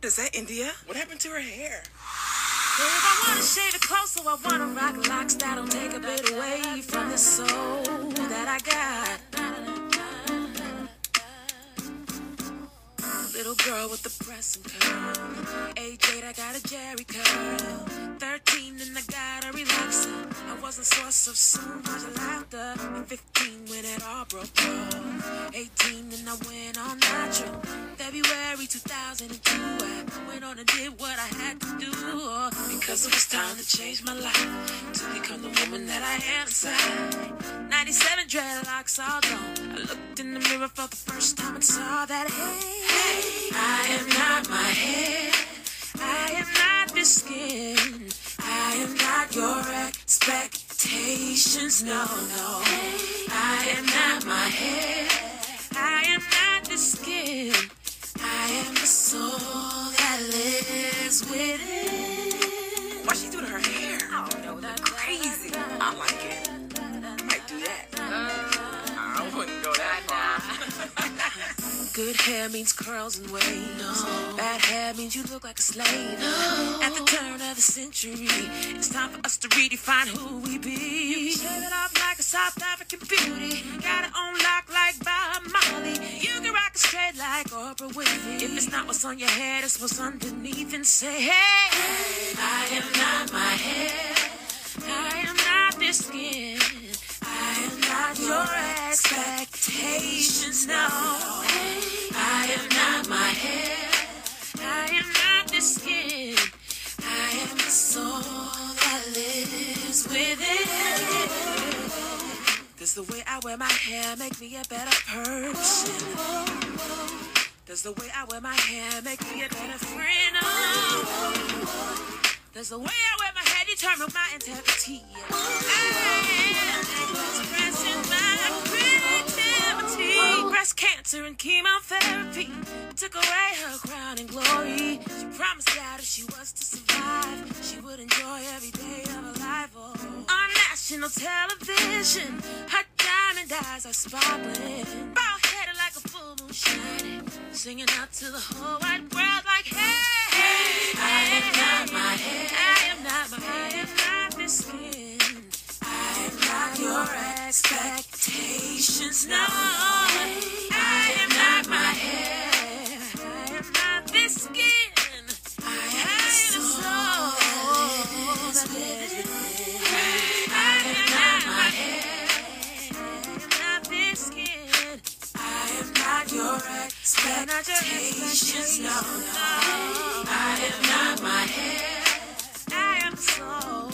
Is that India? What happened to her hair? If I wanna shave it closer, I wanna rock locks that'll take a bit away from the soul that I got. Little girl with the pressing curl. Age 8, I got a Jheri curl. 13 and I got a relaxer. I was a source of so much laughter. At 15 when it all broke off. 18 and I went on natural. February 2002, I went on and did what I had to do. Because it was time to change my life. To become the woman that I am inside. 97 dreadlocks all gone. I looked in the mirror for the first time and saw that, hey, hey, I am not my hair. I am not this skin. I am not your expectations. No, no. I am not my hair. I am not the skin. I am the soul that lives within. Why she doing to her hair? I don't know that Crazy. I like it. Good hair means curls and waves. Bad hair means you look like a slave. At the turn of the century, it's time for us to redefine who we be. You shave it off like a South African beauty. Got it on lock like Bob Marley. You can rock it straight like Oprah Winfrey. If it's not what's on your head, it's what's underneath. And say, hey, I am not my hair. I am not this skin. Not your expectations. No, I am not my hair. I am not the skin. I am the soul that lives within. Does the way I wear my hair make me a better person? Does the way I wear my hair make me a better friend? Oh. Does the way I wear my hair determine my creativity. Breast cancer and chemotherapy took away her crown and glory. She promised God if she was to survive, she would enjoy every day of her life. Oh. On national television, her diamond eyes are sparkling. Singing out to the whole wide world like, hey, hey, I am not my head. I am not my I am not this skin. I am not your expectations. No, I am not my hair. Expectations. No, no. I am not my hair. I am the the.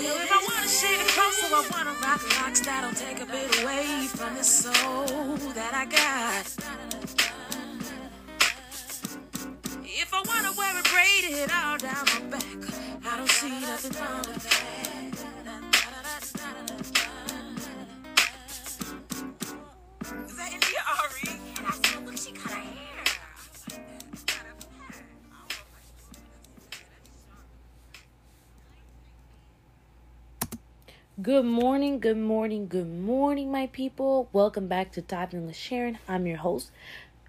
If I wanna shave it closer, I wanna rock locks that'll take a bit away from the soul that I got. If I wanna wear it braided all down my back, I don't see nothing wrong with that. That Ari? Good morning, good morning, good morning, my people. Welcome back to Dive in With Sharon. I'm your host,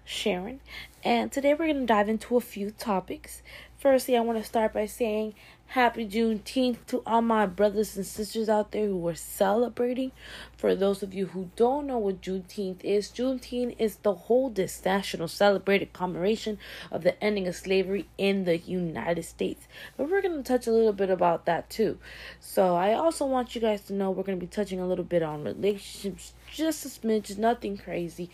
Sharon, and today we're going to dive into a few topics. Firstly, I want to start by saying happy Juneteenth to all my brothers and sisters out there who are celebrating. For those of you who don't know what Juneteenth is, Juneteenth is the oldest national celebrated commemoration of the ending of slavery in the United States. But we're going to touch a little bit about that too. So I also want you guys to know we're going to be touching a little bit on relationships, just a smidge, nothing crazy.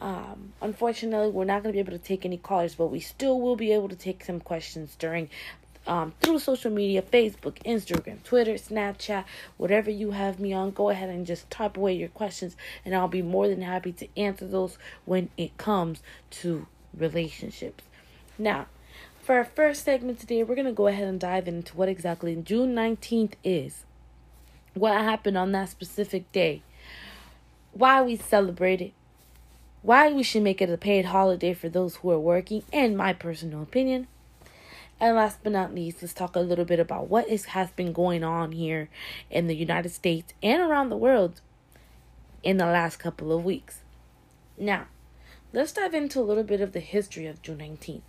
Um, unfortunately, we're not going to be able to take any callers, but we still will be able to take some questions during um, through social media Facebook, Instagram, Twitter, Snapchat, whatever you have me on. Go ahead and just type away your questions, and I'll be more than happy to answer those when it comes to relationships. Now, for our first segment today, we're going to go ahead and dive into what exactly June 19th is, what happened on that specific day, why we celebrate it, why we should make it a paid holiday for those who are working, and my personal opinion. And last but not least, let's talk a little bit about what is, has been going on here in the United States and around the world in the last couple of weeks. Now, let's dive into a little bit of the history of June 19th.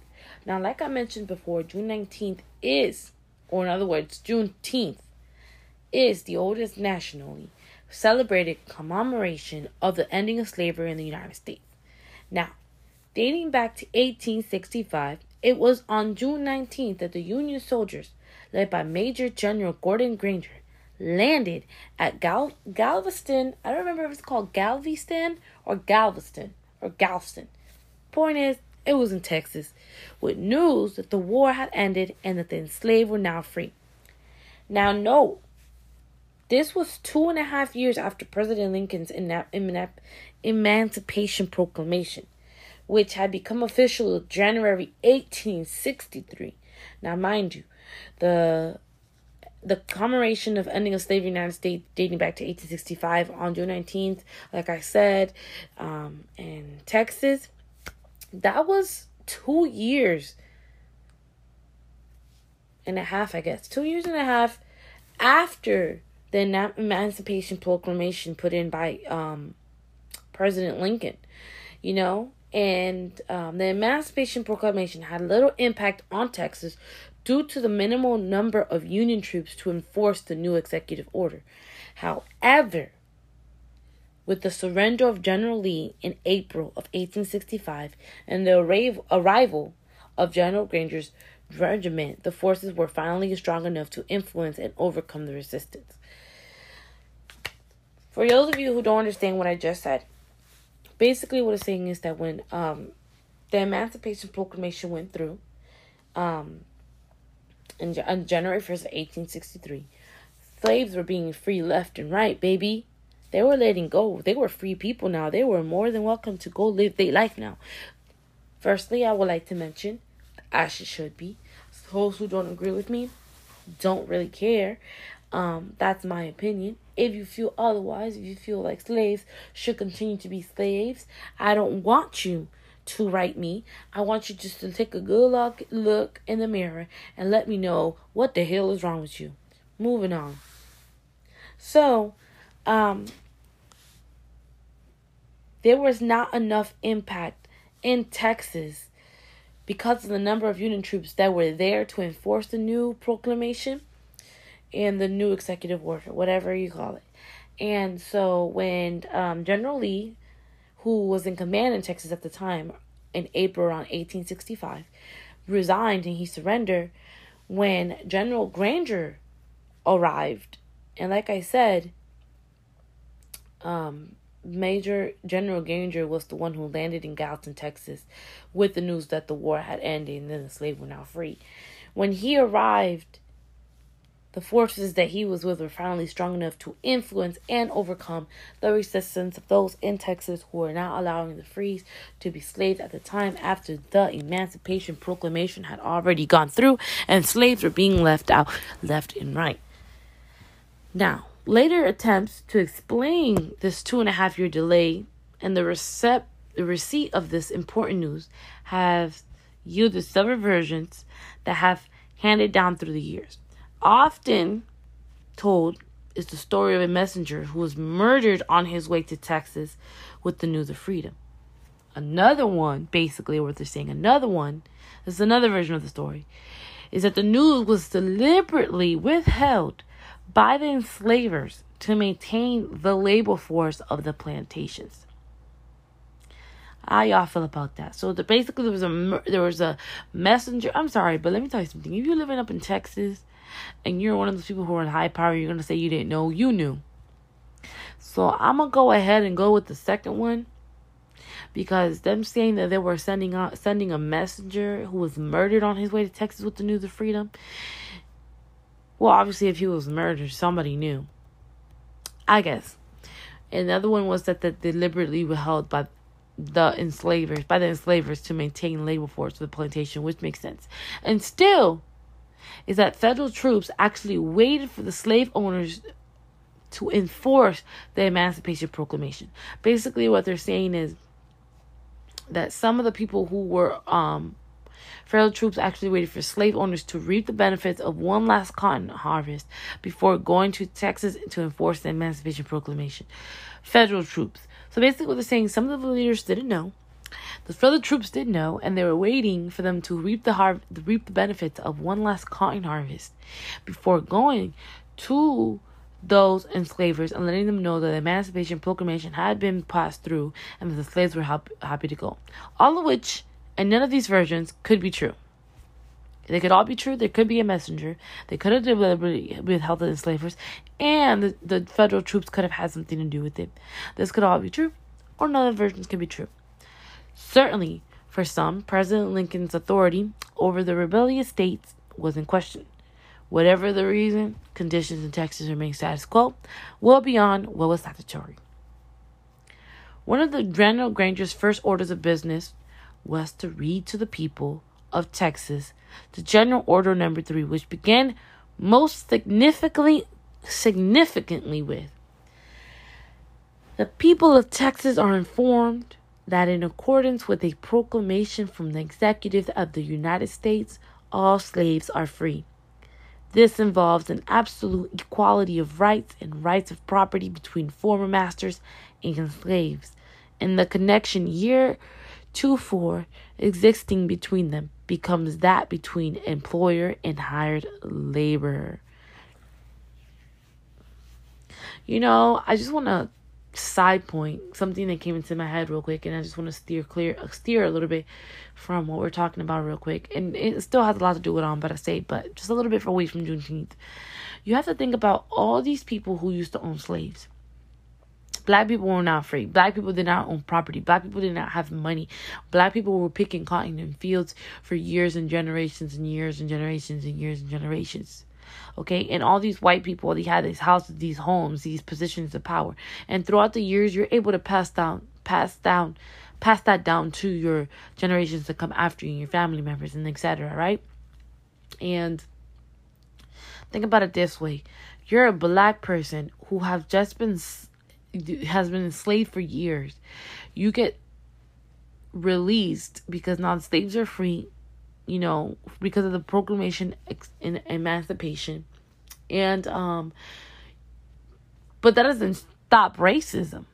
Now, like I mentioned before, June 19th is, or in other words, Juneteenth is the oldest nationally celebrated commemoration of the ending of slavery in the United States. Now, dating back to 1865, it was on June 19th that the Union soldiers, led by Major General Gordon Granger, landed at Gal- Galveston. I don't remember if it's called Galveston or Galveston or Galveston. Point is, it was in Texas, with news that the war had ended and that the enslaved were now free. Now, note, this was two and a half years after President Lincoln's Emancipation Proclamation, which had become official January 1863. Now, mind you, the the commemoration of ending of slavery in the United States dating back to 1865 on June 19th, like I said, um, in Texas, that was two years and a half, I guess. Two years and a half after the Emancipation Proclamation put in by um, President Lincoln, you know? And um, the Emancipation Proclamation had little impact on Texas due to the minimal number of Union troops to enforce the new executive order. However, with the surrender of General Lee in April of 1865 and the arrival of General Granger's regiment, the forces were finally strong enough to influence and overcome the resistance. For those of you who don't understand what I just said, basically what it's saying is that when um, the Emancipation Proclamation went through, um, in, on January 1st, 1863, slaves were being free left and right, baby. They were letting go. They were free people now. They were more than welcome to go live their life now. Firstly, I would like to mention, as it should be, those who don't agree with me don't really care. Um, that's my opinion. If you feel otherwise, if you feel like slaves should continue to be slaves, I don't want you to write me. I want you just to take a good look look in the mirror and let me know what the hell is wrong with you. Moving on. So, um there was not enough impact in Texas because of the number of Union troops that were there to enforce the new proclamation and the new executive order, whatever you call it. And so when um, General Lee who was in command in Texas at the time in April around 1865, resigned and he surrendered when General Granger arrived. And like I said, um, Major General Granger was the one who landed in Galveston, Texas, with the news that the war had ended and then the slaves were now free. When he arrived, the forces that he was with were finally strong enough to influence and overcome the resistance of those in Texas who were not allowing the frees to be slaves at the time after the Emancipation Proclamation had already gone through and slaves were being left out left and right. Now, later attempts to explain this two and a half year delay and the, recept- the receipt of this important news have yielded several versions that have handed down through the years often told is the story of a messenger who was murdered on his way to Texas with the news of freedom. Another one, basically, what they're saying, another one, this is another version of the story, is that the news was deliberately withheld by the enslavers to maintain the labor force of the plantations. How y'all feel about that? So the, basically there was a there was a messenger. I'm sorry, but let me tell you something. If you're living up in Texas and you're one of those people who are in high power, you're gonna say you didn't know, you knew. So I'm gonna go ahead and go with the second one because them saying that they were sending out sending a messenger who was murdered on his way to Texas with the news of freedom. Well, obviously, if he was murdered, somebody knew. I guess. Another one was that they deliberately withheld by the enslavers by the enslavers to maintain labor force for the plantation, which makes sense. And still, is that federal troops actually waited for the slave owners to enforce the Emancipation Proclamation. Basically, what they're saying is that some of the people who were um, federal troops actually waited for slave owners to reap the benefits of one last cotton harvest before going to Texas to enforce the Emancipation Proclamation. Federal troops. So basically, what they're saying, some of the leaders didn't know, The federal troops did know, and they were waiting for them to reap the har- reap the benefits of one last cotton harvest before going to those enslavers and letting them know that the Emancipation Proclamation had been passed through and that the slaves were hap- happy to go. All of which, and none of these versions, could be true. They could all be true. There could be a messenger. They could have deliberately withheld the enslavers, and the, the federal troops could have had something to do with it. This could all be true, or none of the versions could be true. Certainly, for some, President Lincoln's authority over the rebellious states was in question. Whatever the reason, conditions in Texas remained status quo, well beyond what was statutory. One of the General Granger's first orders of business was to read to the people of Texas the General Order Number Three, which began most significantly significantly with the people of Texas are informed that in accordance with a proclamation from the executive of the United States, all slaves are free. This involves an absolute equality of rights and rights of property between former masters and slaves, and the connection year to four existing between them becomes that between employer and hired laborer. You know, I just want to side point something that came into my head real quick and I just want to steer clear steer a little bit from what we're talking about real quick and it still has a lot to do with on but I say but just a little bit away from Juneteenth. You have to think about all these people who used to own slaves. Black people were not free. Black people did not own property. Black people did not have money. Black people were picking cotton in fields for years and generations and years and generations and years and generations. Okay, and all these white people, they had these houses, these homes, these positions of power, and throughout the years, you're able to pass down, pass down, pass that down to your generations that come after you, your family members, and etc. Right? And think about it this way: you're a black person who have just been has been enslaved for years. You get released because now slaves are free you know, because of the proclamation in emancipation. And um but that doesn't stop racism.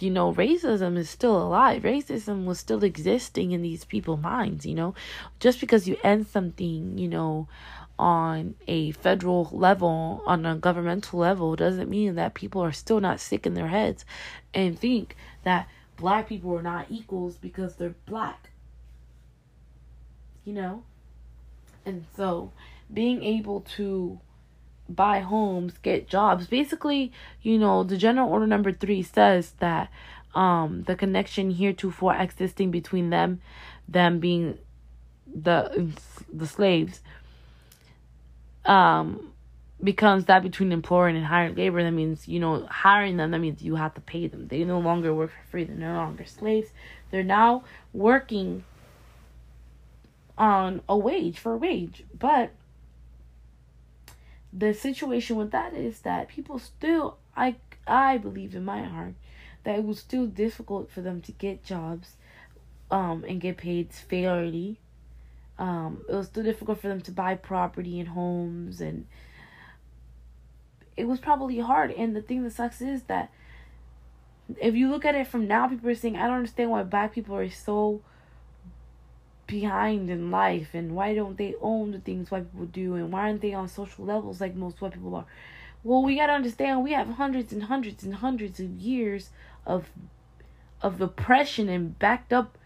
You know, racism is still alive. Racism was still existing in these people's minds, you know. Just because you end something, you know, on a federal level, on a governmental level, doesn't mean that people are still not sick in their heads and think that black people are not equals because they're black you know? And so being able to buy homes, get jobs, basically, you know, the general order number three says that um the connection heretofore existing between them, them being the the slaves, um becomes that between employer and hired labor. That means, you know, hiring them, that means you have to pay them. They no longer work for free. They're no longer slaves. They're now working on a wage for a wage. But the situation with that is that people still I I believe in my heart that it was still difficult for them to get jobs um and get paid fairly. Um it was still difficult for them to buy property and homes and it was probably hard and the thing that sucks is that if you look at it from now people are saying I don't understand why black people are so behind in life and why don't they own the things white people do and why aren't they on social levels like most white people are? Well we got to understand we have hundreds and hundreds and hundreds of years of of oppression and backed up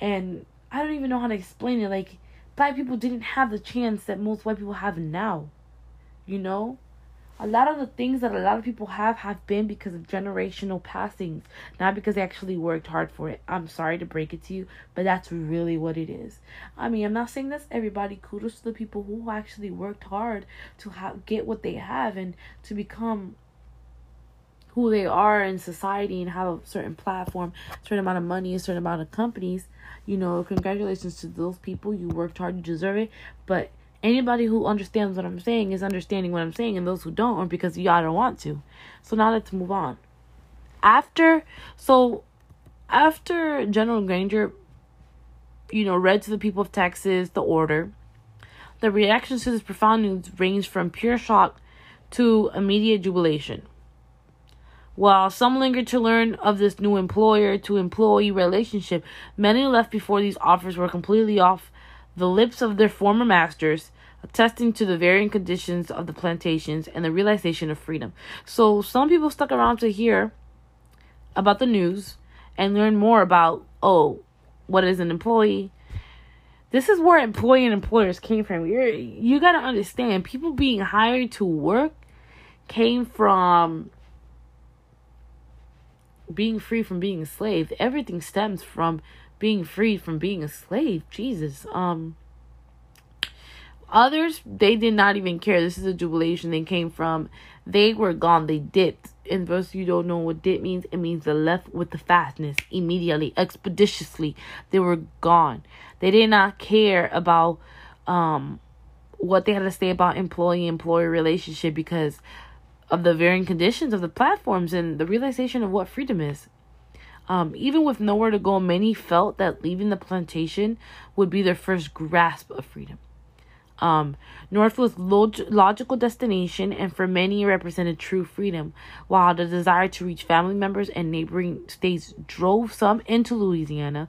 and i don't even know how to explain it like black people didn't have the chance that most white people have now you know a lot of the things that a lot of people have have been because of generational passings, not because they actually worked hard for it. I'm sorry to break it to you, but that's really what it is. I mean, I'm not saying that's everybody. Kudos to the people who actually worked hard to ha- get what they have and to become who they are in society and have a certain platform, certain amount of money, a certain amount of companies. You know, congratulations to those people. You worked hard, you deserve it. But Anybody who understands what I'm saying is understanding what I'm saying, and those who don't are because y'all don't want to. So now let's move on. After, so after General Granger, you know, read to the people of Texas the order, the reactions to this profound news ranged from pure shock to immediate jubilation. While some lingered to learn of this new employer to employee relationship, many left before these offers were completely off the lips of their former masters, attesting to the varying conditions of the plantations and the realization of freedom. So some people stuck around to hear about the news and learn more about, oh, what is an employee? This is where employee and employers came from. You're, you got to understand, people being hired to work came from being free from being a slave. Everything stems from being free from being a slave. Jesus. Um others they did not even care. This is a jubilation they came from. They were gone. They dipped. And those you don't know what dip means, it means they left with the fastness immediately, expeditiously. They were gone. They did not care about um what they had to say about employee employer relationship because of the varying conditions of the platforms and the realization of what freedom is. Um, even with nowhere to go, many felt that leaving the plantation would be their first grasp of freedom. Um, North was log- logical destination, and for many, represented true freedom. While the desire to reach family members and neighboring states drove some into Louisiana,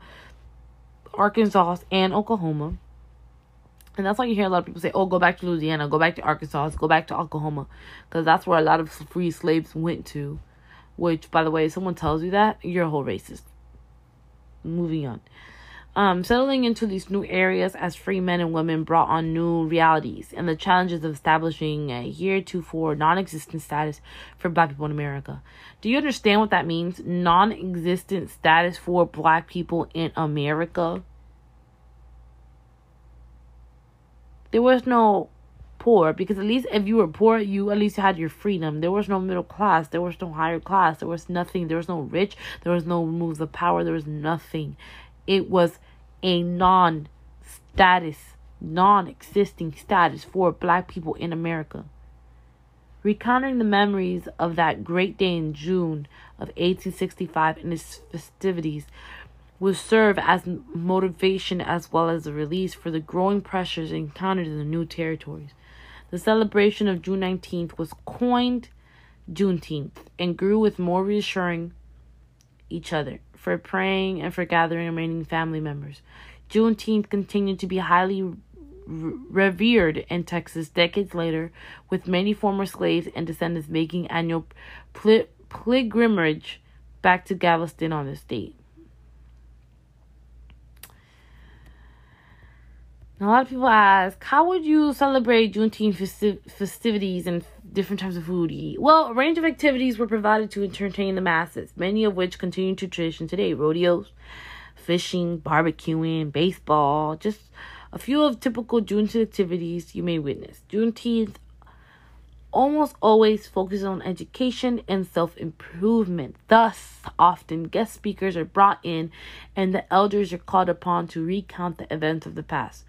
Arkansas, and Oklahoma. And that's why you hear a lot of people say, oh, go back to Louisiana, go back to Arkansas, go back to Oklahoma. Because that's where a lot of free slaves went to. Which, by the way, if someone tells you that, you're a whole racist. Moving on. Um, settling into these new areas as free men and women brought on new realities and the challenges of establishing a heretofore non existent status for black people in America. Do you understand what that means? Non existent status for black people in America? there was no poor because at least if you were poor you at least had your freedom. There was no middle class. There was no higher class. There was nothing. There was no rich. There was no moves of power. There was nothing. It was a non status non-existing status for black people in america. Recounting the memories of that great day in june of 1865 and its festivities will serve as motivation as well as a release for the growing pressures encountered in the new territories. The celebration of June 19th was coined Juneteenth and grew with more reassuring each other for praying and for gathering remaining family members. Juneteenth continued to be highly revered in Texas decades later, with many former slaves and descendants making annual pilgrimage back to Galveston on the state. a lot of people ask, how would you celebrate Juneteenth festi- festivities and different types of food eat? Well, a range of activities were provided to entertain the masses, many of which continue to tradition today. Rodeos, fishing, barbecuing, baseball, just a few of typical Juneteenth activities you may witness. Juneteenth almost always focuses on education and self improvement. Thus, often guest speakers are brought in and the elders are called upon to recount the events of the past.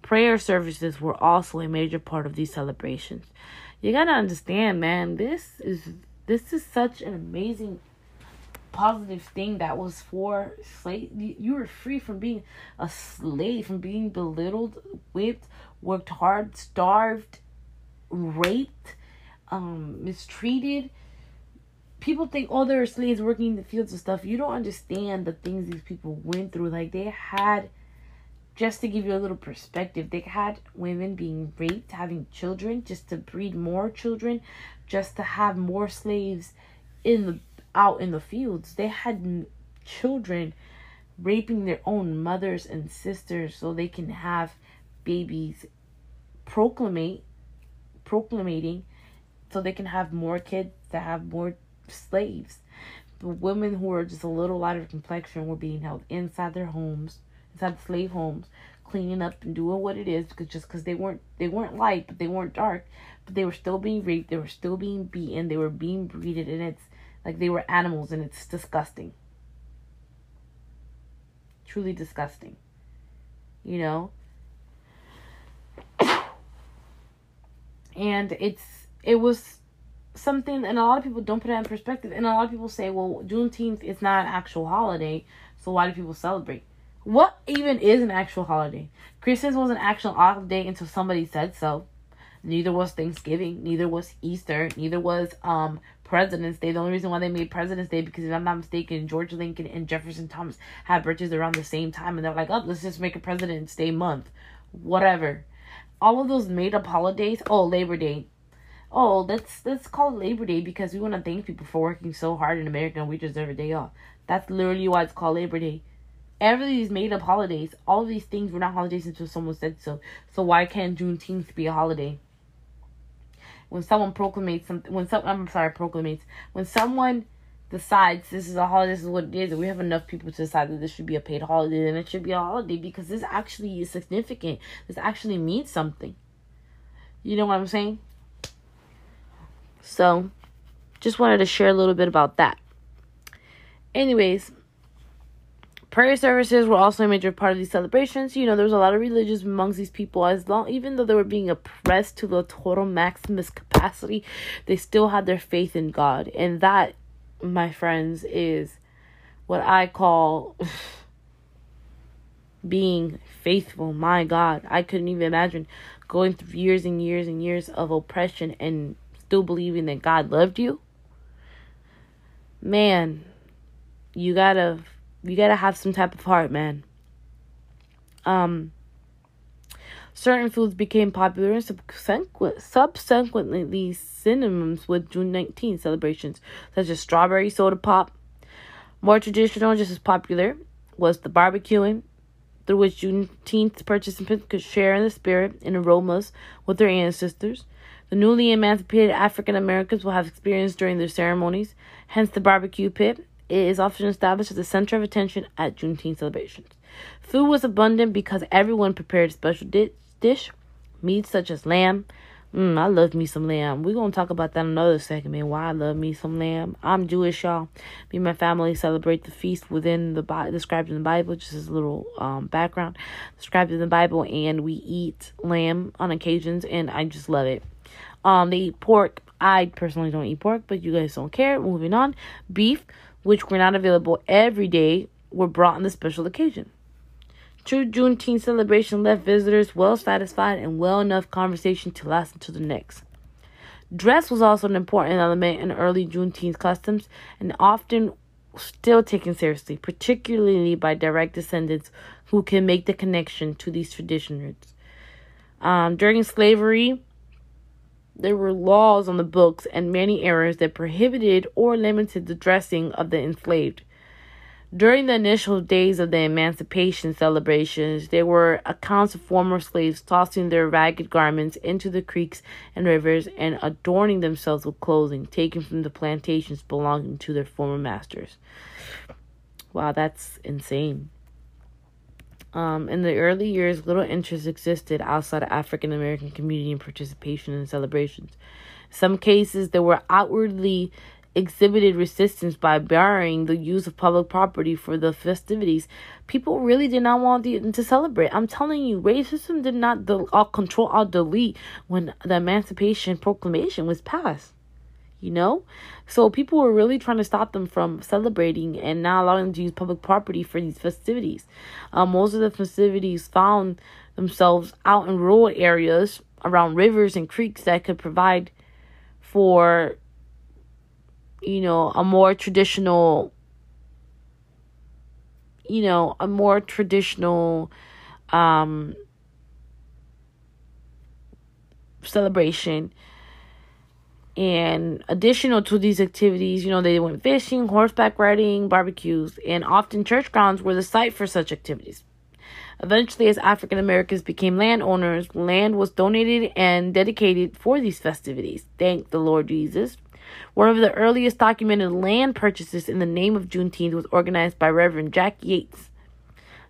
Prayer services were also a major part of these celebrations. You gotta understand, man, this is this is such an amazing positive thing that was for slave you were free from being a slave from being belittled whipped worked hard starved raped um, mistreated. People think, oh, they're slaves working in the fields and stuff. You don't understand the things these people went through. Like, they had, just to give you a little perspective, they had women being raped, having children, just to breed more children, just to have more slaves in the out in the fields. They had children raping their own mothers and sisters so they can have babies proclamate proclamating so they can have more kids to have more slaves. The women who are just a little lighter complexion were being held inside their homes, inside the slave homes, cleaning up and doing what it is because just because they weren't they weren't light but they weren't dark, but they were still being raped, they were still being beaten, they were being breeded, and it's like they were animals, and it's disgusting. Truly disgusting. You know. and it's it was something, and a lot of people don't put it in perspective. And a lot of people say, well, Juneteenth is not an actual holiday, so why do people celebrate? What even is an actual holiday? Christmas was an actual holiday until somebody said so. Neither was Thanksgiving, neither was Easter, neither was um President's Day. The only reason why they made President's Day because if I'm not mistaken, George Lincoln and Jefferson Thomas had birthdays around the same time, and they're like, oh, let's just make a President's Day month, whatever. All of those made up holidays. Oh, Labor Day. Oh, let's let's call Labor Day because we want to thank people for working so hard in America and we deserve a day off. That's literally why it's called Labor Day. Every these made up holidays, all these things were not holidays until someone said so. So why can't Juneteenth be a holiday? when someone proclamates something, when some, I'm sorry, proclamates, when someone decides this is a holiday, this is what it is, we have enough people to decide that this should be a paid holiday, then it should be a holiday because this actually is significant. This actually means something. You know what I'm saying? So, just wanted to share a little bit about that. Anyways, Prayer services were also a major part of these celebrations. You know, there was a lot of religious amongst these people. As long, even though they were being oppressed to the total maximus capacity, they still had their faith in God, and that, my friends, is what I call being faithful. My God, I couldn't even imagine going through years and years and years of oppression and still believing that God loved you. Man, you gotta you gotta have some type of heart, man. Um, certain foods became popular and subsequent, subsequently synonyms with June 19 celebrations, such as strawberry soda pop. More traditional, just as popular, was the barbecuing, through which Juneteenth participants could share in the spirit and aromas with their ancestors. The newly emancipated African Americans will have experience during their ceremonies, hence the barbecue pit, it is often established as the center of attention at Juneteenth celebrations. Food was abundant because everyone prepared a special di- dish, meats such as lamb. Mm, I love me some lamb. We're going to talk about that in another segment. Why I love me some lamb. I'm Jewish, y'all. Me and my family celebrate the feast within the Bible, described in the Bible, just as a little um, background. Described in the Bible, and we eat lamb on occasions, and I just love it. Um, they eat pork. I personally don't eat pork, but you guys don't care. Moving on. Beef which were not available every day, were brought on the special occasion. True Juneteenth celebration left visitors well satisfied and well enough conversation to last until the next. Dress was also an important element in early Juneteenth customs and often still taken seriously, particularly by direct descendants who can make the connection to these traditions. Um, during slavery, there were laws on the books and many errors that prohibited or limited the dressing of the enslaved. During the initial days of the emancipation celebrations, there were accounts of former slaves tossing their ragged garments into the creeks and rivers and adorning themselves with clothing taken from the plantations belonging to their former masters. Wow, that's insane. Um, in the early years, little interest existed outside of African American community and participation in celebrations. In some cases, there were outwardly exhibited resistance by barring the use of public property for the festivities. People really did not want the, to celebrate. I'm telling you, racism did not del- all control or delete when the Emancipation Proclamation was passed you know? So people were really trying to stop them from celebrating and not allowing them to use public property for these festivities. Um, most of the festivities found themselves out in rural areas around rivers and creeks that could provide for, you know, a more traditional, you know, a more traditional, um, celebration and additional to these activities, you know, they went fishing, horseback riding, barbecues, and often church grounds were the site for such activities. Eventually, as African Americans became landowners, land was donated and dedicated for these festivities. Thank the Lord Jesus. One of the earliest documented land purchases in the name of Juneteenth was organized by Reverend Jack Yates.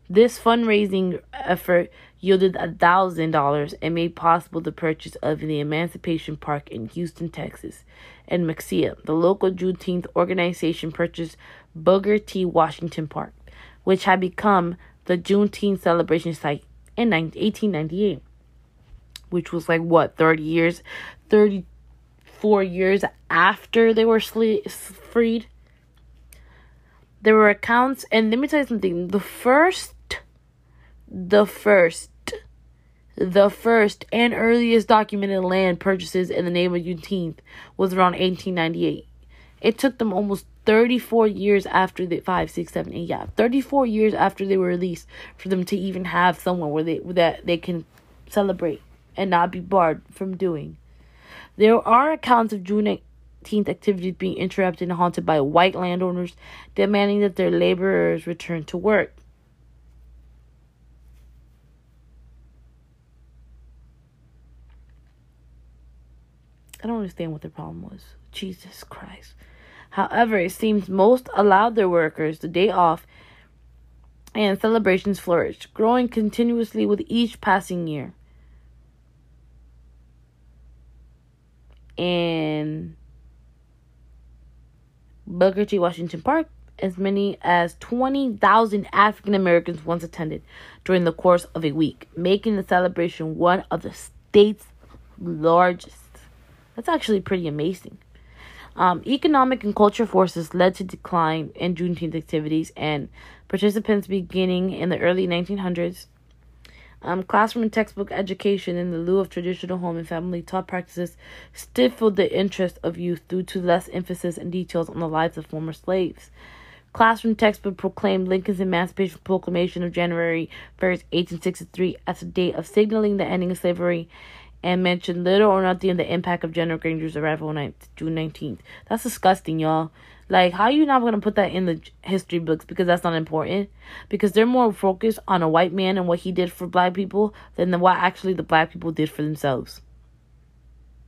This fundraising effort yielded $1,000 and made possible the purchase of the Emancipation Park in Houston, Texas. And Mexia, the local Juneteenth organization, purchased Booker T. Washington Park, which had become the Juneteenth celebration site in 1898, which was like what, 30 years, 34 years after they were freed. There were accounts, and let me tell you something the first the first the first and earliest documented land purchases in the name of Juneteenth was around 1898. It took them almost 34 years after the five, six, seven, eight, yeah, 34 years after they were released for them to even have somewhere where they that they can celebrate and not be barred from doing. There are accounts of Juneteenth activities being interrupted and haunted by white landowners demanding that their laborers return to work. I don't understand what the problem was. Jesus Christ. However, it seems most allowed their workers the day off and celebrations flourished, growing continuously with each passing year. In Booker T. Washington Park, as many as 20,000 African Americans once attended during the course of a week, making the celebration one of the state's largest. That's actually pretty amazing. Um, economic and cultural forces led to decline in Juneteenth activities, and participants beginning in the early 1900s. Um, classroom and textbook education in the lieu of traditional home and family taught practices stifled the interest of youth due to less emphasis and details on the lives of former slaves. Classroom textbook proclaimed Lincoln's Emancipation Proclamation of January 1st, 1863, as a date of signaling the ending of slavery and mentioned little or nothing of the impact of General Granger's arrival on June 19th. That's disgusting, y'all. Like, how you not gonna put that in the history books because that's not important? Because they're more focused on a white man and what he did for black people than the, what actually the black people did for themselves.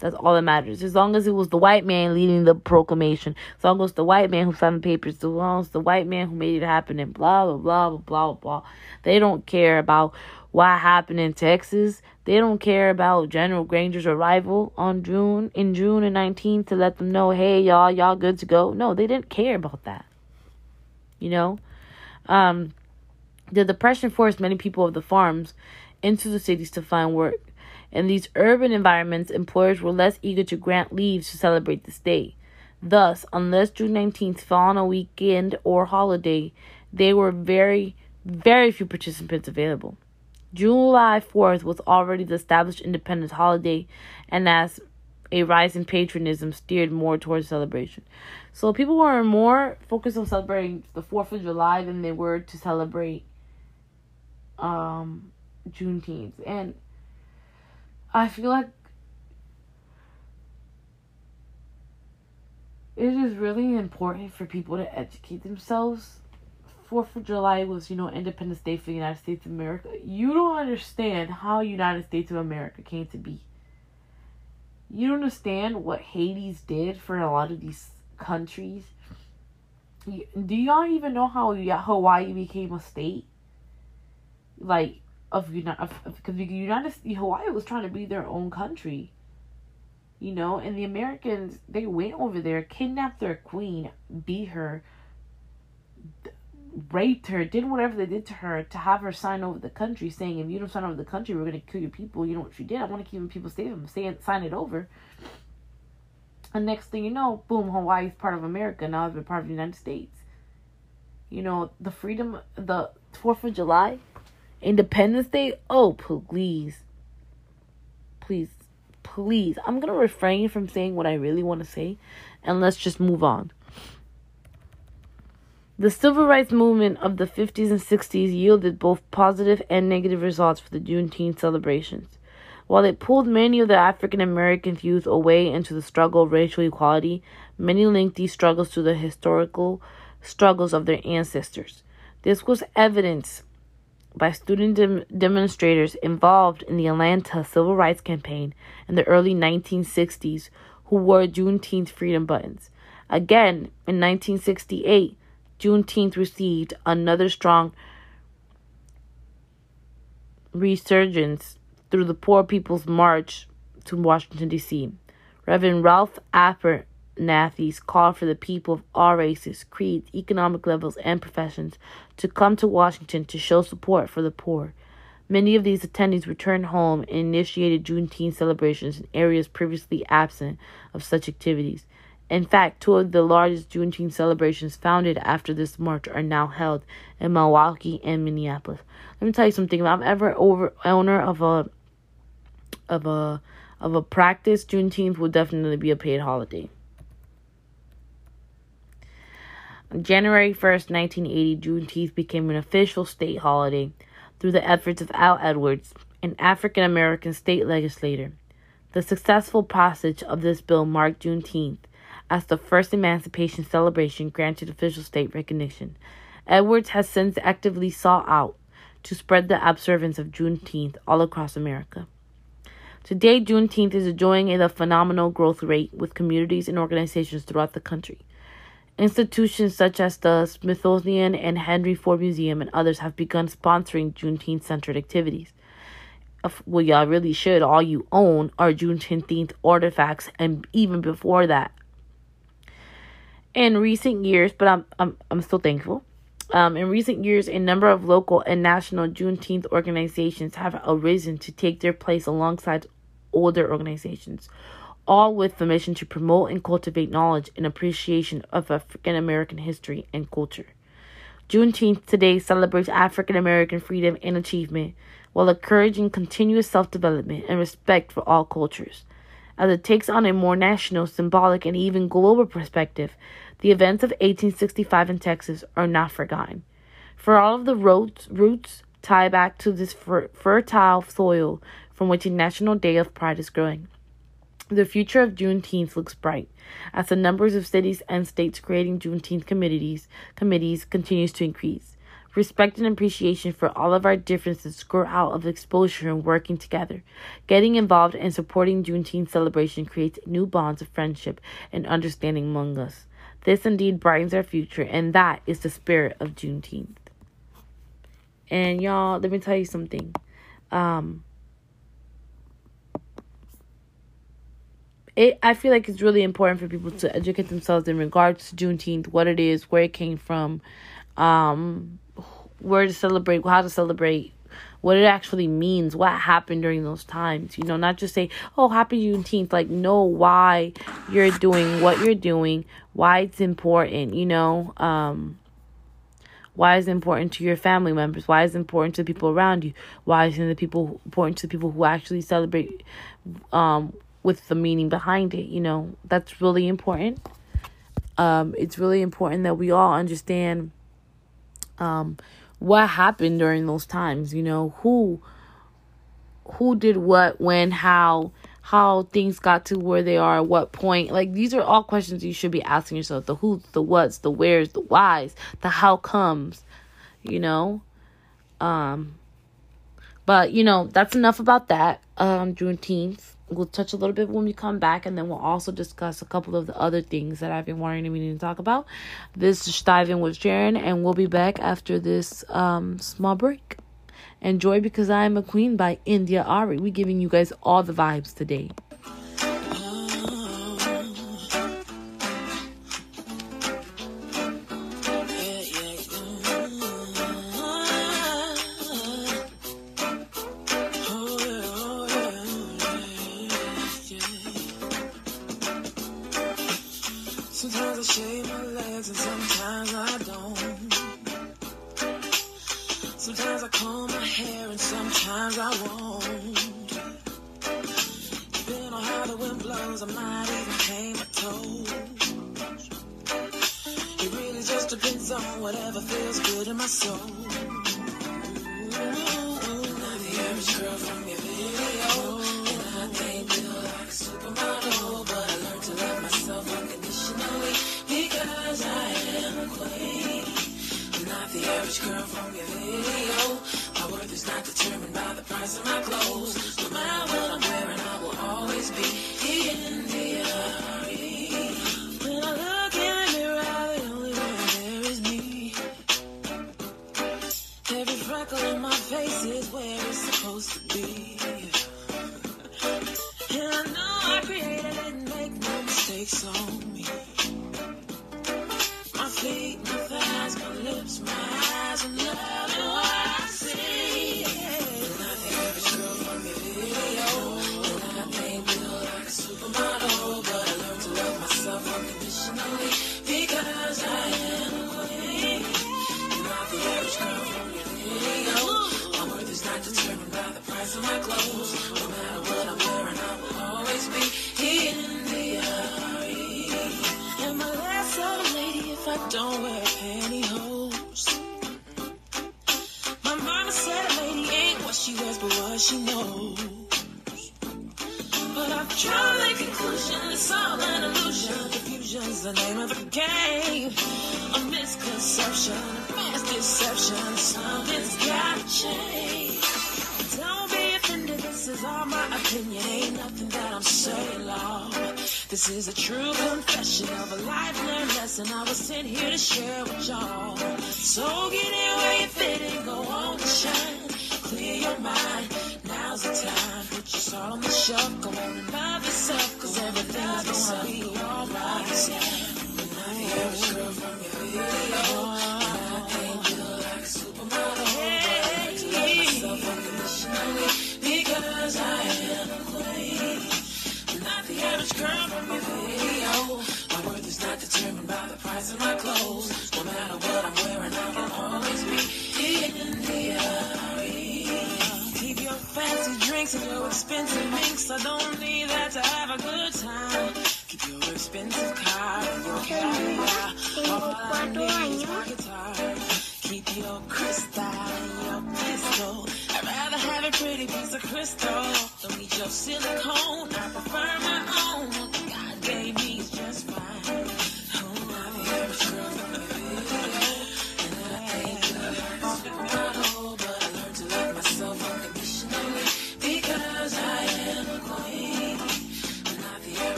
That's all that matters. As long as it was the white man leading the proclamation, as long as the white man who signed the papers, as long as the white man who made it happen, and blah blah blah blah blah blah. They don't care about what happened in Texas. They don't care about General Granger's arrival on June in June and 19th to let them know, hey y'all, y'all good to go. No, they didn't care about that. You know, um, the depression forced many people of the farms into the cities to find work. In these urban environments, employers were less eager to grant leaves to celebrate this day. Thus, unless June 19th fell on a weekend or holiday, there were very, very few participants available. July 4th was already the established independence holiday, and as a rise in patriotism steered more towards celebration. So people were more focused on celebrating the 4th of July than they were to celebrate um, Juneteenth. And I feel like it is really important for people to educate themselves Fourth of July was, you know, Independence Day for the United States of America. You don't understand how United States of America came to be. You don't understand what Hades did for a lot of these countries. Do y'all even know how Hawaii became a state? Like of United, because United Hawaii was trying to be their own country. You know, and the Americans they went over there, kidnapped their queen, beat her, raped her, did whatever they did to her to have her sign over the country saying, if you don't sign over the country, we're going to kill your people. You know what she did? I want to keep people safe. Saying, sign it over. And next thing you know, boom, Hawaii's part of America. Now it's been part of the United States. You know, the freedom, the 4th of July, Independence Day. Oh, please. Please. Please. I'm going to refrain from saying what I really want to say. And let's just move on. The civil rights movement of the 50s and 60s yielded both positive and negative results for the Juneteenth celebrations. While it pulled many of the African American youth away into the struggle of racial equality, many linked these struggles to the historical struggles of their ancestors. This was evidenced by student dem- demonstrators involved in the Atlanta Civil Rights Campaign in the early 1960s who wore Juneteenth freedom buttons. Again, in 1968, Juneteenth received another strong resurgence through the Poor People's March to Washington, D.C. Reverend Ralph Abernathy's call for the people of all races, creeds, economic levels, and professions to come to Washington to show support for the poor. Many of these attendees returned home and initiated Juneteenth celebrations in areas previously absent of such activities. In fact, two of the largest Juneteenth celebrations founded after this march are now held in Milwaukee and Minneapolis. Let me tell you something. If I'm ever over owner of a of a of a practice, Juneteenth will definitely be a paid holiday. January 1st, 1980, Juneteenth became an official state holiday through the efforts of Al Edwards, an African American state legislator. The successful passage of this bill marked Juneteenth as the first emancipation celebration granted official state recognition. Edwards has since actively sought out to spread the observance of Juneteenth all across America. Today, Juneteenth is enjoying a phenomenal growth rate with communities and organizations throughout the country. Institutions such as the Smithsonian and Henry Ford Museum and others have begun sponsoring Juneteenth centered activities. Well, y'all really should. All you own are Juneteenth artifacts, and even before that. In recent years, but I'm I'm I'm still thankful. Um, in recent years, a number of local and national Juneteenth organizations have arisen to take their place alongside older organizations all with the mission to promote and cultivate knowledge and appreciation of African American history and culture. Juneteenth today celebrates African American freedom and achievement while encouraging continuous self development and respect for all cultures. As it takes on a more national, symbolic, and even global perspective, the events of 1865 in Texas are not forgotten. For all of the roots, roots tie back to this fer- fertile soil from which a National Day of Pride is growing. The future of Juneteenth looks bright as the numbers of cities and states creating Juneteenth committees committees continues to increase. Respect and appreciation for all of our differences grow out of exposure and working together. Getting involved and supporting Juneteenth celebration creates new bonds of friendship and understanding among us. This indeed brightens our future, and that is the spirit of Juneteenth. And y'all, let me tell you something. Um, it I feel like it's really important for people to educate themselves in regards to Juneteenth, what it is, where it came from, um, where to celebrate, how to celebrate, what it actually means, what happened during those times. You know, not just say, "Oh, happy Juneteenth." Like, know why you're doing what you're doing, why it's important. You know, um, why is important to your family members? Why is important to the people around you? Why is it the people important to the people who actually celebrate um with the meaning behind it. You know, that's really important. Um, it's really important that we all understand um, what happened during those times. You know, who who did what, when, how, how things got to where they are, at what point. Like these are all questions you should be asking yourself: the who's, the what's, the where's, the why's, the how comes. You know, um, but you know that's enough about that. Um, Juneteenth we'll touch a little bit when we come back, and then we'll also discuss a couple of the other things that I've been wanting to talk about. This is Dive in With Sharon, and we'll be back after this um, small break. Enjoy because I am a queen by India Arie. We're giving you guys all the vibes today.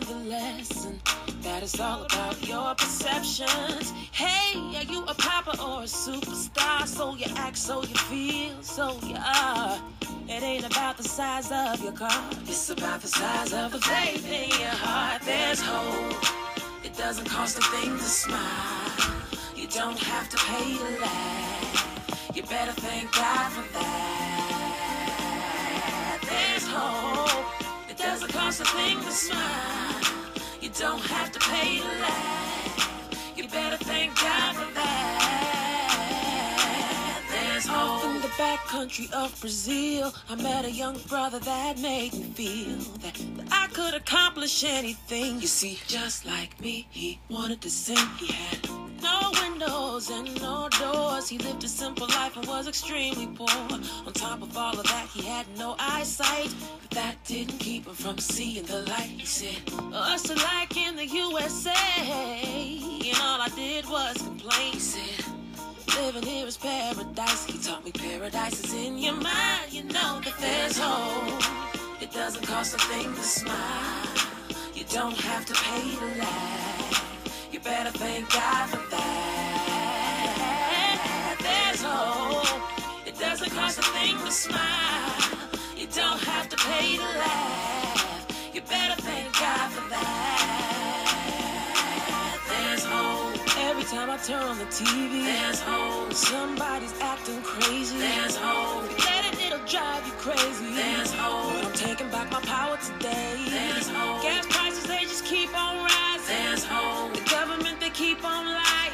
The lesson that it's all about your perceptions. Hey, are you a popper or a superstar? So you act, so you feel, so you are. It ain't about the size of your car, it's about the size of the faith in your heart. There's hope. It doesn't cost a thing to smile. You don't have to pay to laugh. You better thank God for that. There's hope. It cost a thing to smile. You don't have to pay to laugh. You better thank God for that. There's hope. In the back country of Brazil, I met a young brother that made me feel that, that I could accomplish anything. You see, just like me, he wanted to sing. He had no windows and no doors. He lived a simple life and was extremely poor. On top of all of that, he had no eyesight. But that didn't keep him from seeing the light. He said, Us are like in the USA. And all I did was complain. He said, Living here is paradise. He taught me paradise is in your mind. You know that there's hope. It doesn't cost a thing to smile. You don't have to pay to laugh. You better thank God for that. There's hope. It doesn't cost a thing to smile. You don't have to pay to laugh. You better thank God for that. There's hope. Every time I turn on the TV, there's hope. Somebody's acting crazy. There's hope. Let it, it'll drive you crazy. There's hope. But I'm taking back my power today. There's hope. Gas keep on lying.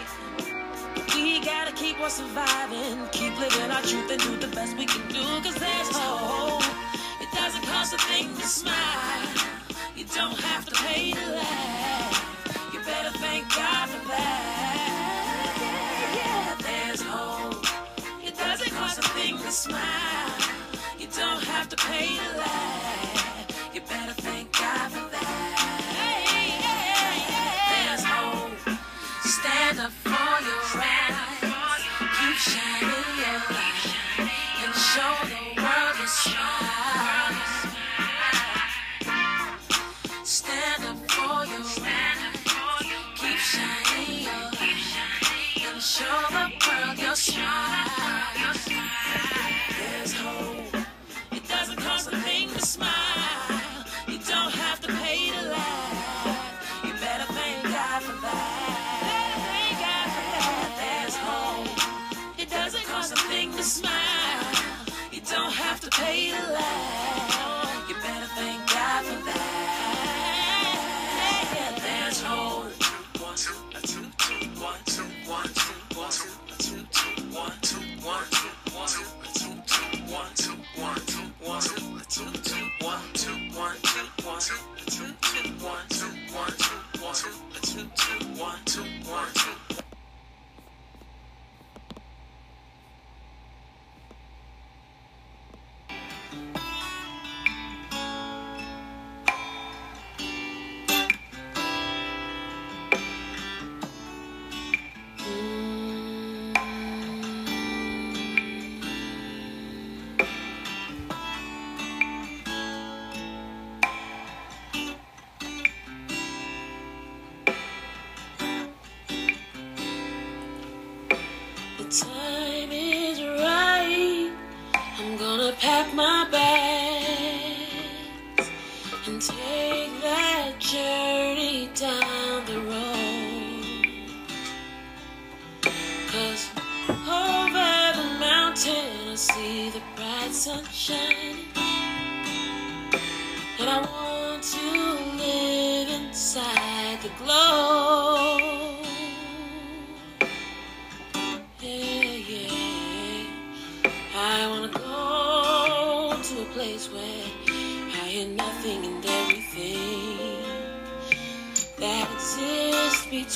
We gotta keep on surviving. Keep living our truth and do the best we can do. Cause there's hope. It doesn't cost a thing to smile. You don't have to pay to laugh. You better thank God for that. Yeah, there's hope. It doesn't cost a thing to smile. You don't have to pay to laugh. Pack my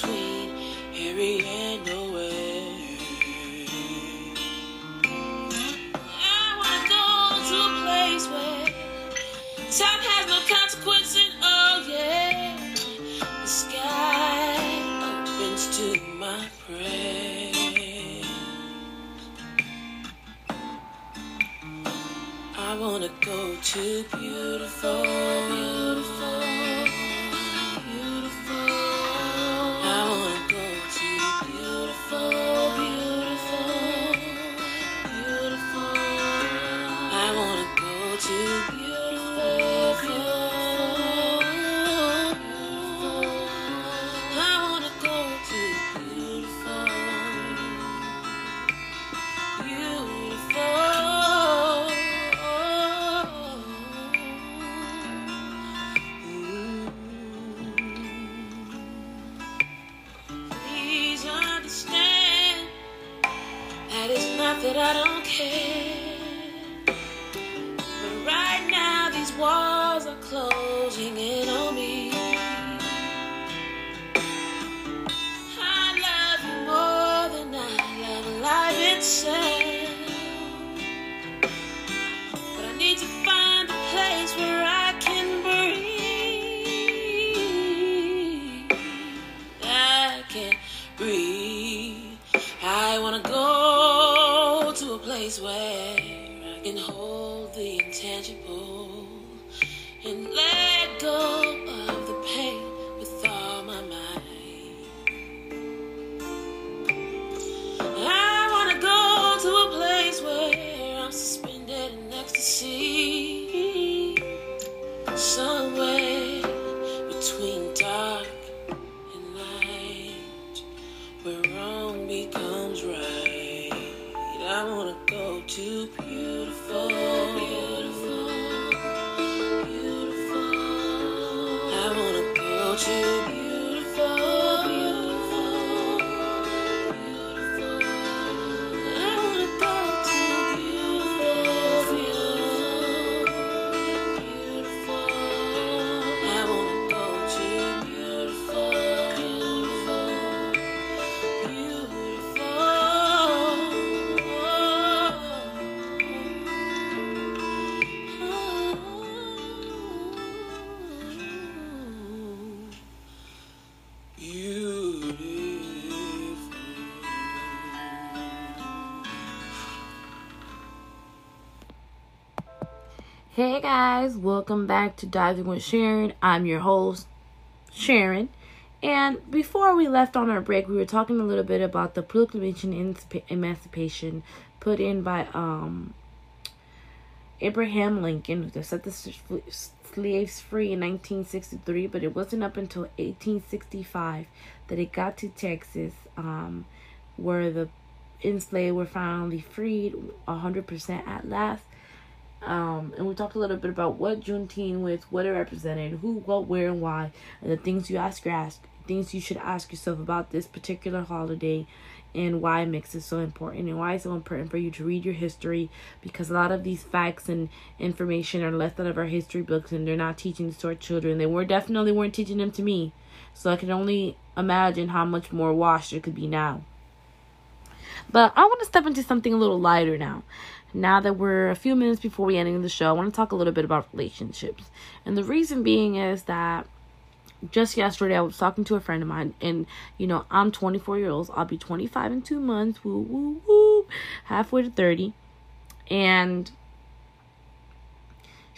between here and nowhere. I wanna go to a place where time has no consequence and oh yeah, the sky opens to my prayer. I wanna go to beautiful, care. But right now, these walls are closing in Hey guys, welcome back to Dive in With Sharon. I'm your host, Sharon. And before we left on our break, we were talking a little bit about the Proclamation Emancipation put in by um Abraham Lincoln that set the slaves free in 1963, but it wasn't up until 1865 that it got to Texas, um, where the enslaved were finally freed 100% at last. Um, and we talked a little bit about what Juneteenth was, what it represented, who, what, where, and why, and the things you ask your ask things you should ask yourself about this particular holiday, and why it makes it so important, and why it's so important for you to read your history, because a lot of these facts and information are left out of our history books, and they're not teaching this to our children. They were definitely weren't teaching them to me, so I can only imagine how much more washed it could be now. But I want to step into something a little lighter now. Now that we're a few minutes before we ending the show, I want to talk a little bit about relationships. And the reason being is that just yesterday I was talking to a friend of mine and you know, I'm 24 years old. I'll be 25 in 2 months. Woo woo woo. Halfway to 30. And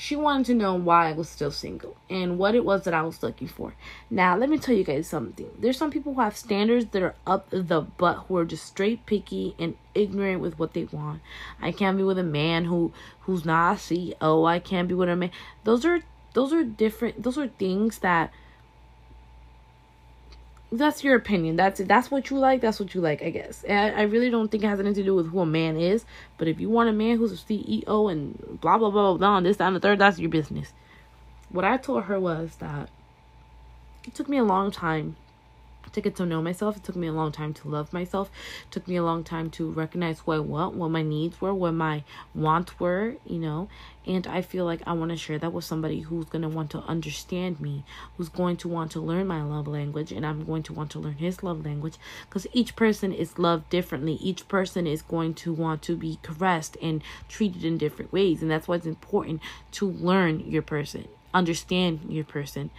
she wanted to know why I was still single and what it was that I was looking for. Now, let me tell you guys something. There's some people who have standards that are up the butt who are just straight picky and ignorant with what they want. I can't be with a man who who's not a CEO. I can't be with a man. Those are those are different. Those are things that that's your opinion. That's it. That's what you like. That's what you like, I guess. And I, really don't think it has anything to do with who a man is. But if you want a man who's a CEO and blah blah blah blah, blah this that, and the third, that's your business. What I told her was that it took me a long time to get to know myself. It took me a long time to love myself. It took me a long time to recognize who I want, what my needs were, what my wants were, you know. And I feel like I want to share that with somebody who's going to want to understand me, who's going to want to learn my love language, and I'm going to want to learn his love language because each person is loved differently. Each person is going to want to be caressed and treated in different ways. And that's why it's important to learn your person understand your person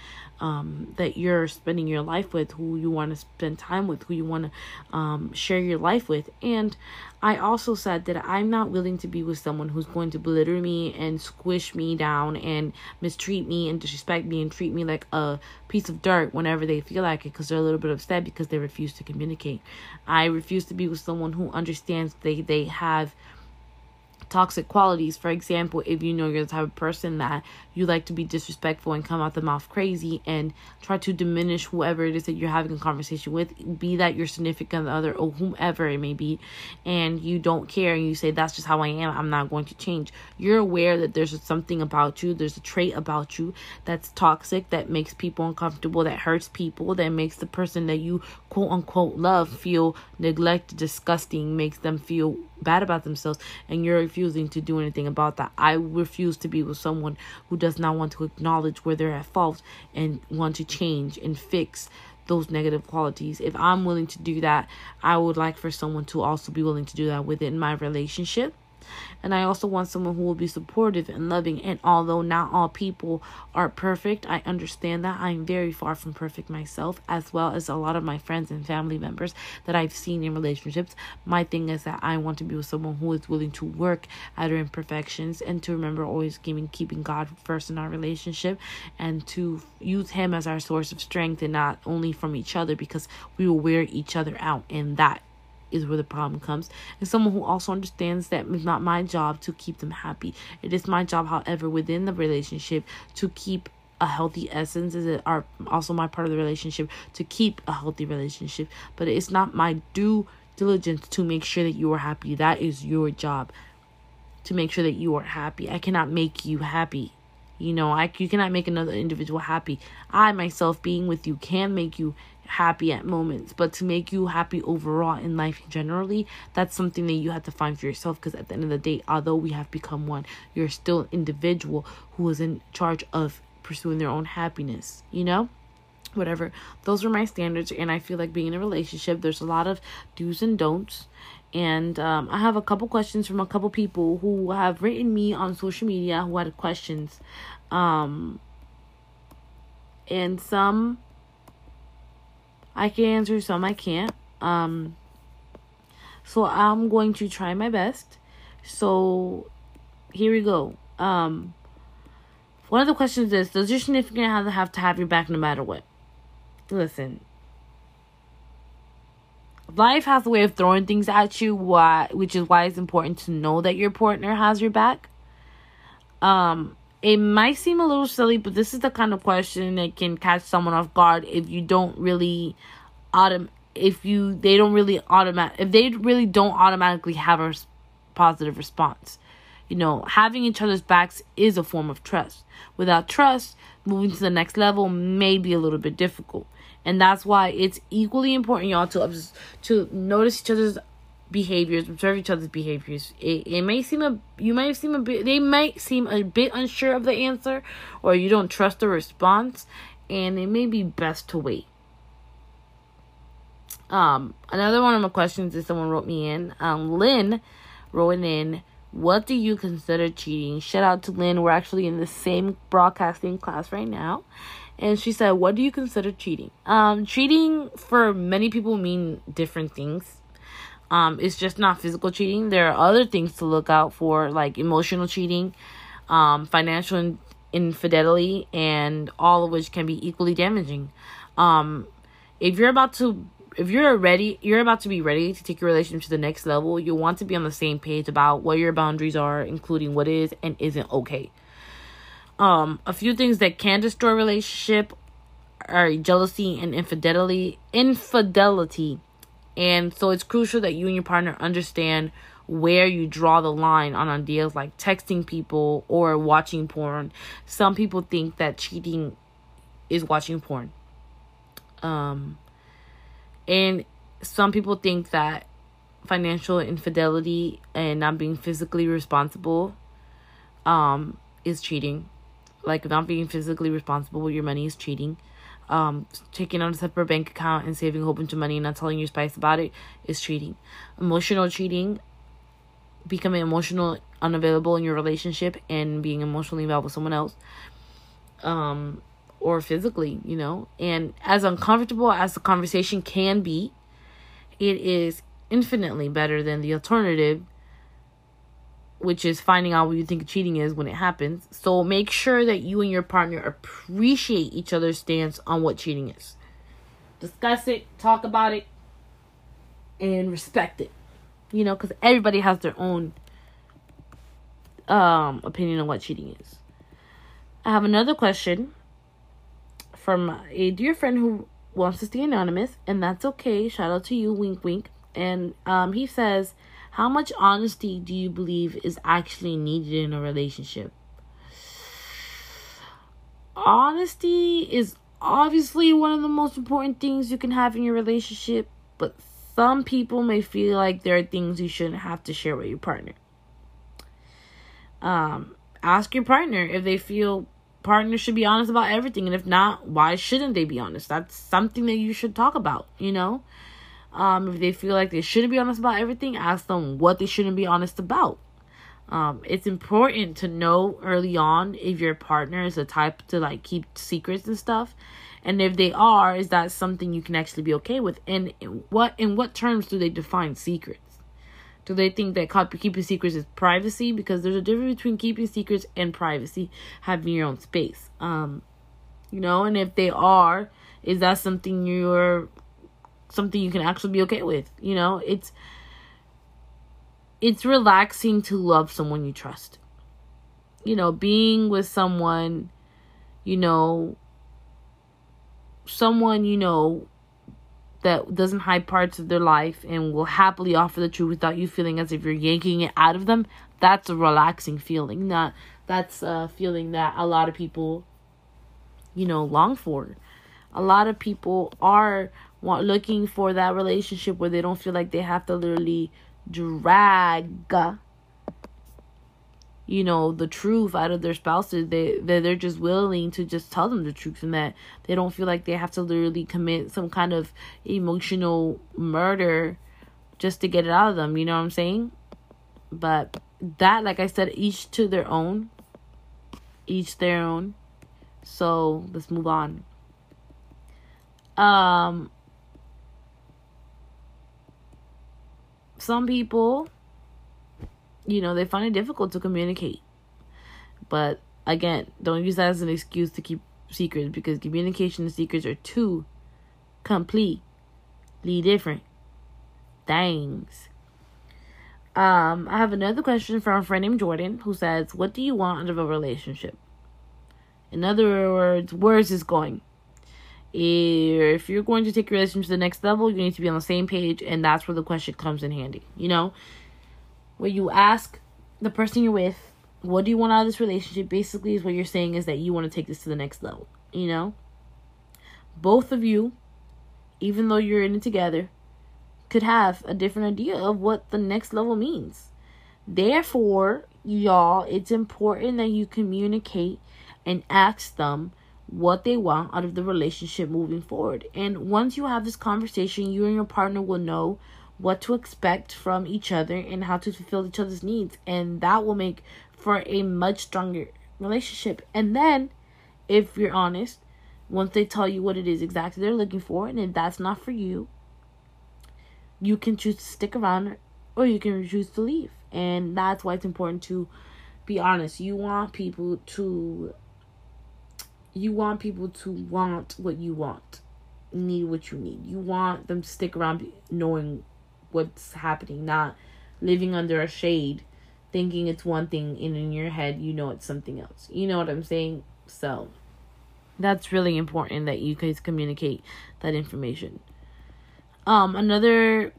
um, that you're spending your life with, who you want to spend time with, who you want to um, share your life with. And I also said that I'm not willing to be with someone who's going to belittle me and squish me down and mistreat me and disrespect me and treat me like a piece of dirt whenever they feel like it because they're a little bit upset because they refuse to communicate. I refuse to be with someone who understands they, they have toxic qualities. For example, if you know you're the type of person that you like to be disrespectful and come out the mouth crazy and try to diminish whoever it is that you're having a conversation with, be that your significant other or whomever it may be, and you don't care and you say, That's just how I am, I'm not going to change. You're aware that there's something about you, there's a trait about you that's toxic, that makes people uncomfortable, that hurts people, that makes the person that you quote unquote love feel neglected, disgusting, makes them feel bad about themselves, and you're refusing to do anything about that. I refuse to be with someone who does not want to acknowledge where they're at fault and want to change and fix those negative qualities. If I'm willing to do that, I would like for someone to also be willing to do that within my relationship. And I also want someone who will be supportive and loving. And although not all people are perfect, I understand that I'm very far from perfect myself, as well as a lot of my friends and family members that I've seen in relationships. My thing is that I want to be with someone who is willing to work at her imperfections and to remember always keeping keeping God first in our relationship and to use him as our source of strength and not only from each other because we will wear each other out and that is where the problem comes. And someone who also understands that it's not my job to keep them happy. It is my job, however, within the relationship to keep a healthy essence. Is it are also my part of the relationship to keep a healthy relationship. But it's not my due diligence to make sure that you are happy. That is your job to make sure that you are happy. I cannot make you happy. You know i you cannot make another individual happy. I myself being with you can make you happy at moments, but to make you happy overall in life generally, that's something that you have to find for yourself because at the end of the day, although we have become one, you're still an individual who is in charge of pursuing their own happiness, you know? Whatever. Those are my standards, and I feel like being in a relationship, there's a lot of do's and don'ts. And um, I have a couple questions from a couple people who have written me on social media who had questions. Um, and some I can answer some I can't. Um, so I'm going to try my best. So here we go. Um, one of the questions is Does your significant other have to have your back no matter what? Listen, life has a way of throwing things at you, why, which is why it's important to know that your partner has your back. Um, it might seem a little silly, but this is the kind of question that can catch someone off guard if you don't really autom if you they don't really automatic if they really don't automatically have a positive response. You know, having each other's backs is a form of trust. Without trust, moving to the next level may be a little bit difficult. And that's why it's equally important, y'all, to to notice each other's behaviors, observe each other's behaviors. It, it may seem a you might seem a bit they might seem a bit unsure of the answer or you don't trust the response and it may be best to wait. Um another one of my questions is someone wrote me in. Um Lynn wrote in what do you consider cheating? Shout out to Lynn. We're actually in the same broadcasting class right now. And she said, What do you consider cheating? Um, cheating for many people mean different things um, it's just not physical cheating. There are other things to look out for, like emotional cheating. um, financial in- infidelity, and all of which can be equally damaging. Um, if you're about to if you're ready you're about to be ready to take your relationship to the next level you want to be on the same page about what your boundaries are including what is and isn't okay um a few things that can destroy relationship are jealousy and infidelity infidelity and so it's crucial that you and your partner understand where you draw the line on ideas like texting people or watching porn. Some people think that cheating is watching porn. Um and some people think that financial infidelity and not being physically responsible um is cheating. Like not being physically responsible with your money is cheating um taking out a separate bank account and saving a whole bunch of money and not telling your spouse about it is cheating emotional cheating becoming emotional unavailable in your relationship and being emotionally involved with someone else um or physically, you know. And as uncomfortable as the conversation can be, it is infinitely better than the alternative, which is finding out what you think cheating is when it happens. So make sure that you and your partner appreciate each other's stance on what cheating is. Discuss it, talk about it, and respect it. You know, because everybody has their own um opinion on what cheating is. I have another question from a dear friend who wants to stay anonymous, and that's okay. Shout out to you, wink, wink. And um, he says, How much honesty do you believe is actually needed in a relationship? Honesty is obviously one of the most important things you can have in your relationship, but some people may feel like there are things you shouldn't have to share with your partner. Um, ask your partner if they feel partners should be honest about everything and if not why shouldn't they be honest that's something that you should talk about you know um if they feel like they shouldn't be honest about everything ask them what they shouldn't be honest about um it's important to know early on if your partner is the type to like keep secrets and stuff and if they are is that something you can actually be okay with and what in what terms do they define secrets do they think that keeping secrets is privacy? Because there's a difference between keeping secrets and privacy, having your own space. Um, you know, and if they are, is that something you're something you can actually be okay with? You know, it's it's relaxing to love someone you trust. You know, being with someone, you know, someone you know that doesn't hide parts of their life and will happily offer the truth without you feeling as if you're yanking it out of them, that's a relaxing feeling. Not that's a feeling that a lot of people, you know, long for. A lot of people are want, looking for that relationship where they don't feel like they have to literally drag you know the truth out of their spouses. They that they're just willing to just tell them the truth and that they don't feel like they have to literally commit some kind of emotional murder just to get it out of them. You know what i'm saying? But that like i said each to their own. Each their own. So let's move on. Um some people you know, they find it difficult to communicate. But again, don't use that as an excuse to keep secrets because communication and secrets are two completely different things. Um, I have another question from a friend named Jordan who says, What do you want out of a relationship? In other words, where is this going? If you're going to take your relationship to the next level, you need to be on the same page, and that's where the question comes in handy. You know, where you ask the person you're with, what do you want out of this relationship? Basically, is what you're saying is that you want to take this to the next level. You know, both of you, even though you're in it together, could have a different idea of what the next level means. Therefore, y'all, it's important that you communicate and ask them what they want out of the relationship moving forward. And once you have this conversation, you and your partner will know what to expect from each other and how to fulfill each other's needs. And that will make for a much stronger relationship. And then, if you're honest, once they tell you what it is exactly they're looking for, and if that's not for you, you can choose to stick around or you can choose to leave. And that's why it's important to be honest. You want people to you want people to want what you want, need what you need. You want them to stick around knowing what's happening, not living under a shade thinking it's one thing and in your head you know it's something else. You know what I'm saying? So that's really important that you guys communicate that information. Um another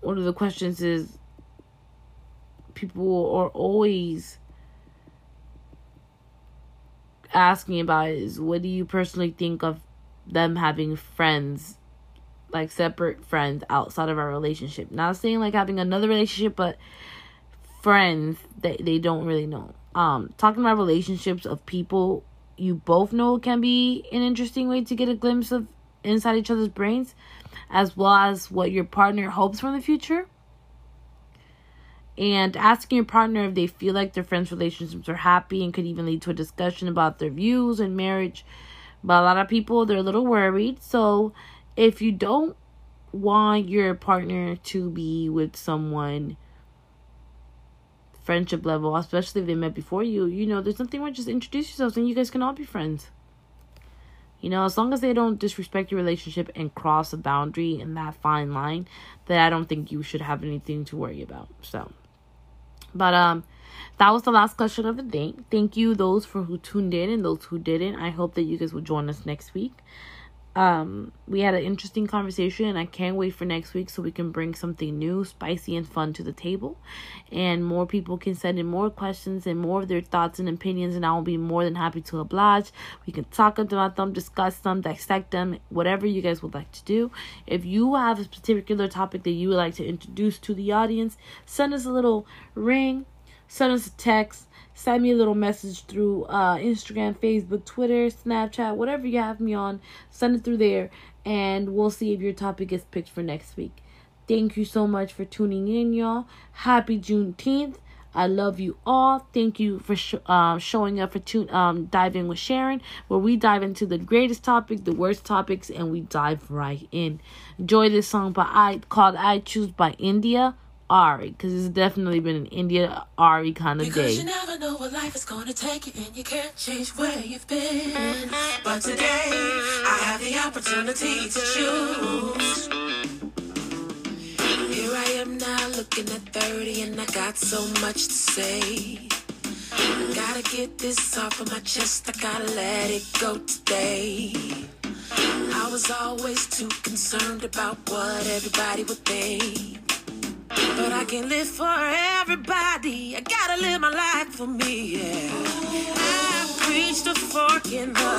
one of the questions is people are always asking about is what do you personally think of them having friends like separate friends outside of our relationship? Not saying like having another relationship but friends that they don't really know. Um talking about relationships of people you both know can be an interesting way to get a glimpse of inside each other's brains as well as what your partner hopes from the future and asking your partner if they feel like their friends' relationships are happy and could even lead to a discussion about their views and marriage. But a lot of people they're a little worried. So if you don't want your partner to be with someone friendship level, especially if they met before you, you know, there's nothing wrong. Just introduce yourselves and you guys can all be friends. You know, as long as they don't disrespect your relationship and cross a boundary in that fine line, that I don't think you should have anything to worry about. So. But um that was the last question of the day. Thank you those for who tuned in and those who didn't. I hope that you guys will join us next week. Um we had an interesting conversation and I can't wait for next week so we can bring something new, spicy and fun to the table and more people can send in more questions and more of their thoughts and opinions and I will be more than happy to oblige. We can talk about them, discuss them, dissect them, whatever you guys would like to do. If you have a particular topic that you would like to introduce to the audience, send us a little ring, send us a text, send me a little message through uh, Instagram, Facebook, Twitter, Snapchat, whatever you have me on. Send it through there, and we'll see if your topic gets picked for next week. Thank you so much for tuning in, y'all. Happy Juneteenth. I love you all. Thank you for sh- uh, showing up for tune um Dive in With Sharon, where we dive into the greatest topic, the worst topics, and we dive right in. Enjoy this song by I called "I Choose" by India. Arie, because it's definitely been an India Arie kind of Because day. you never know what life is gonna take you and you can't change where you've been. But today, I have the opportunity to choose. Here I am now looking at 30 and I got so much to say. Gotta get this off of my chest, I gotta let it go today. I was always too concerned about what everybody would think. But I can live for everybody. I gotta live my life for me, yeah. I've reached a fork in the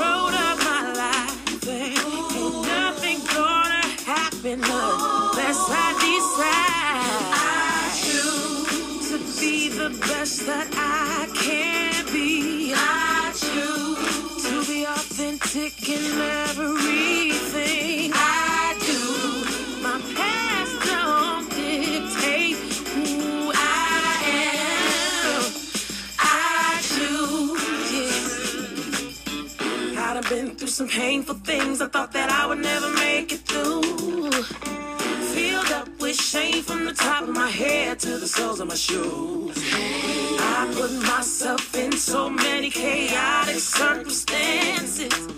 road of my life. And ain't nothing gonna happen unless I decide. I choose to be the best that I can be. I choose to be authentic in everything I some painful things. I thought that I would never make it through. Filled up with shame from the top of my head to the soles of my shoes. I put myself in so many chaotic circumstances.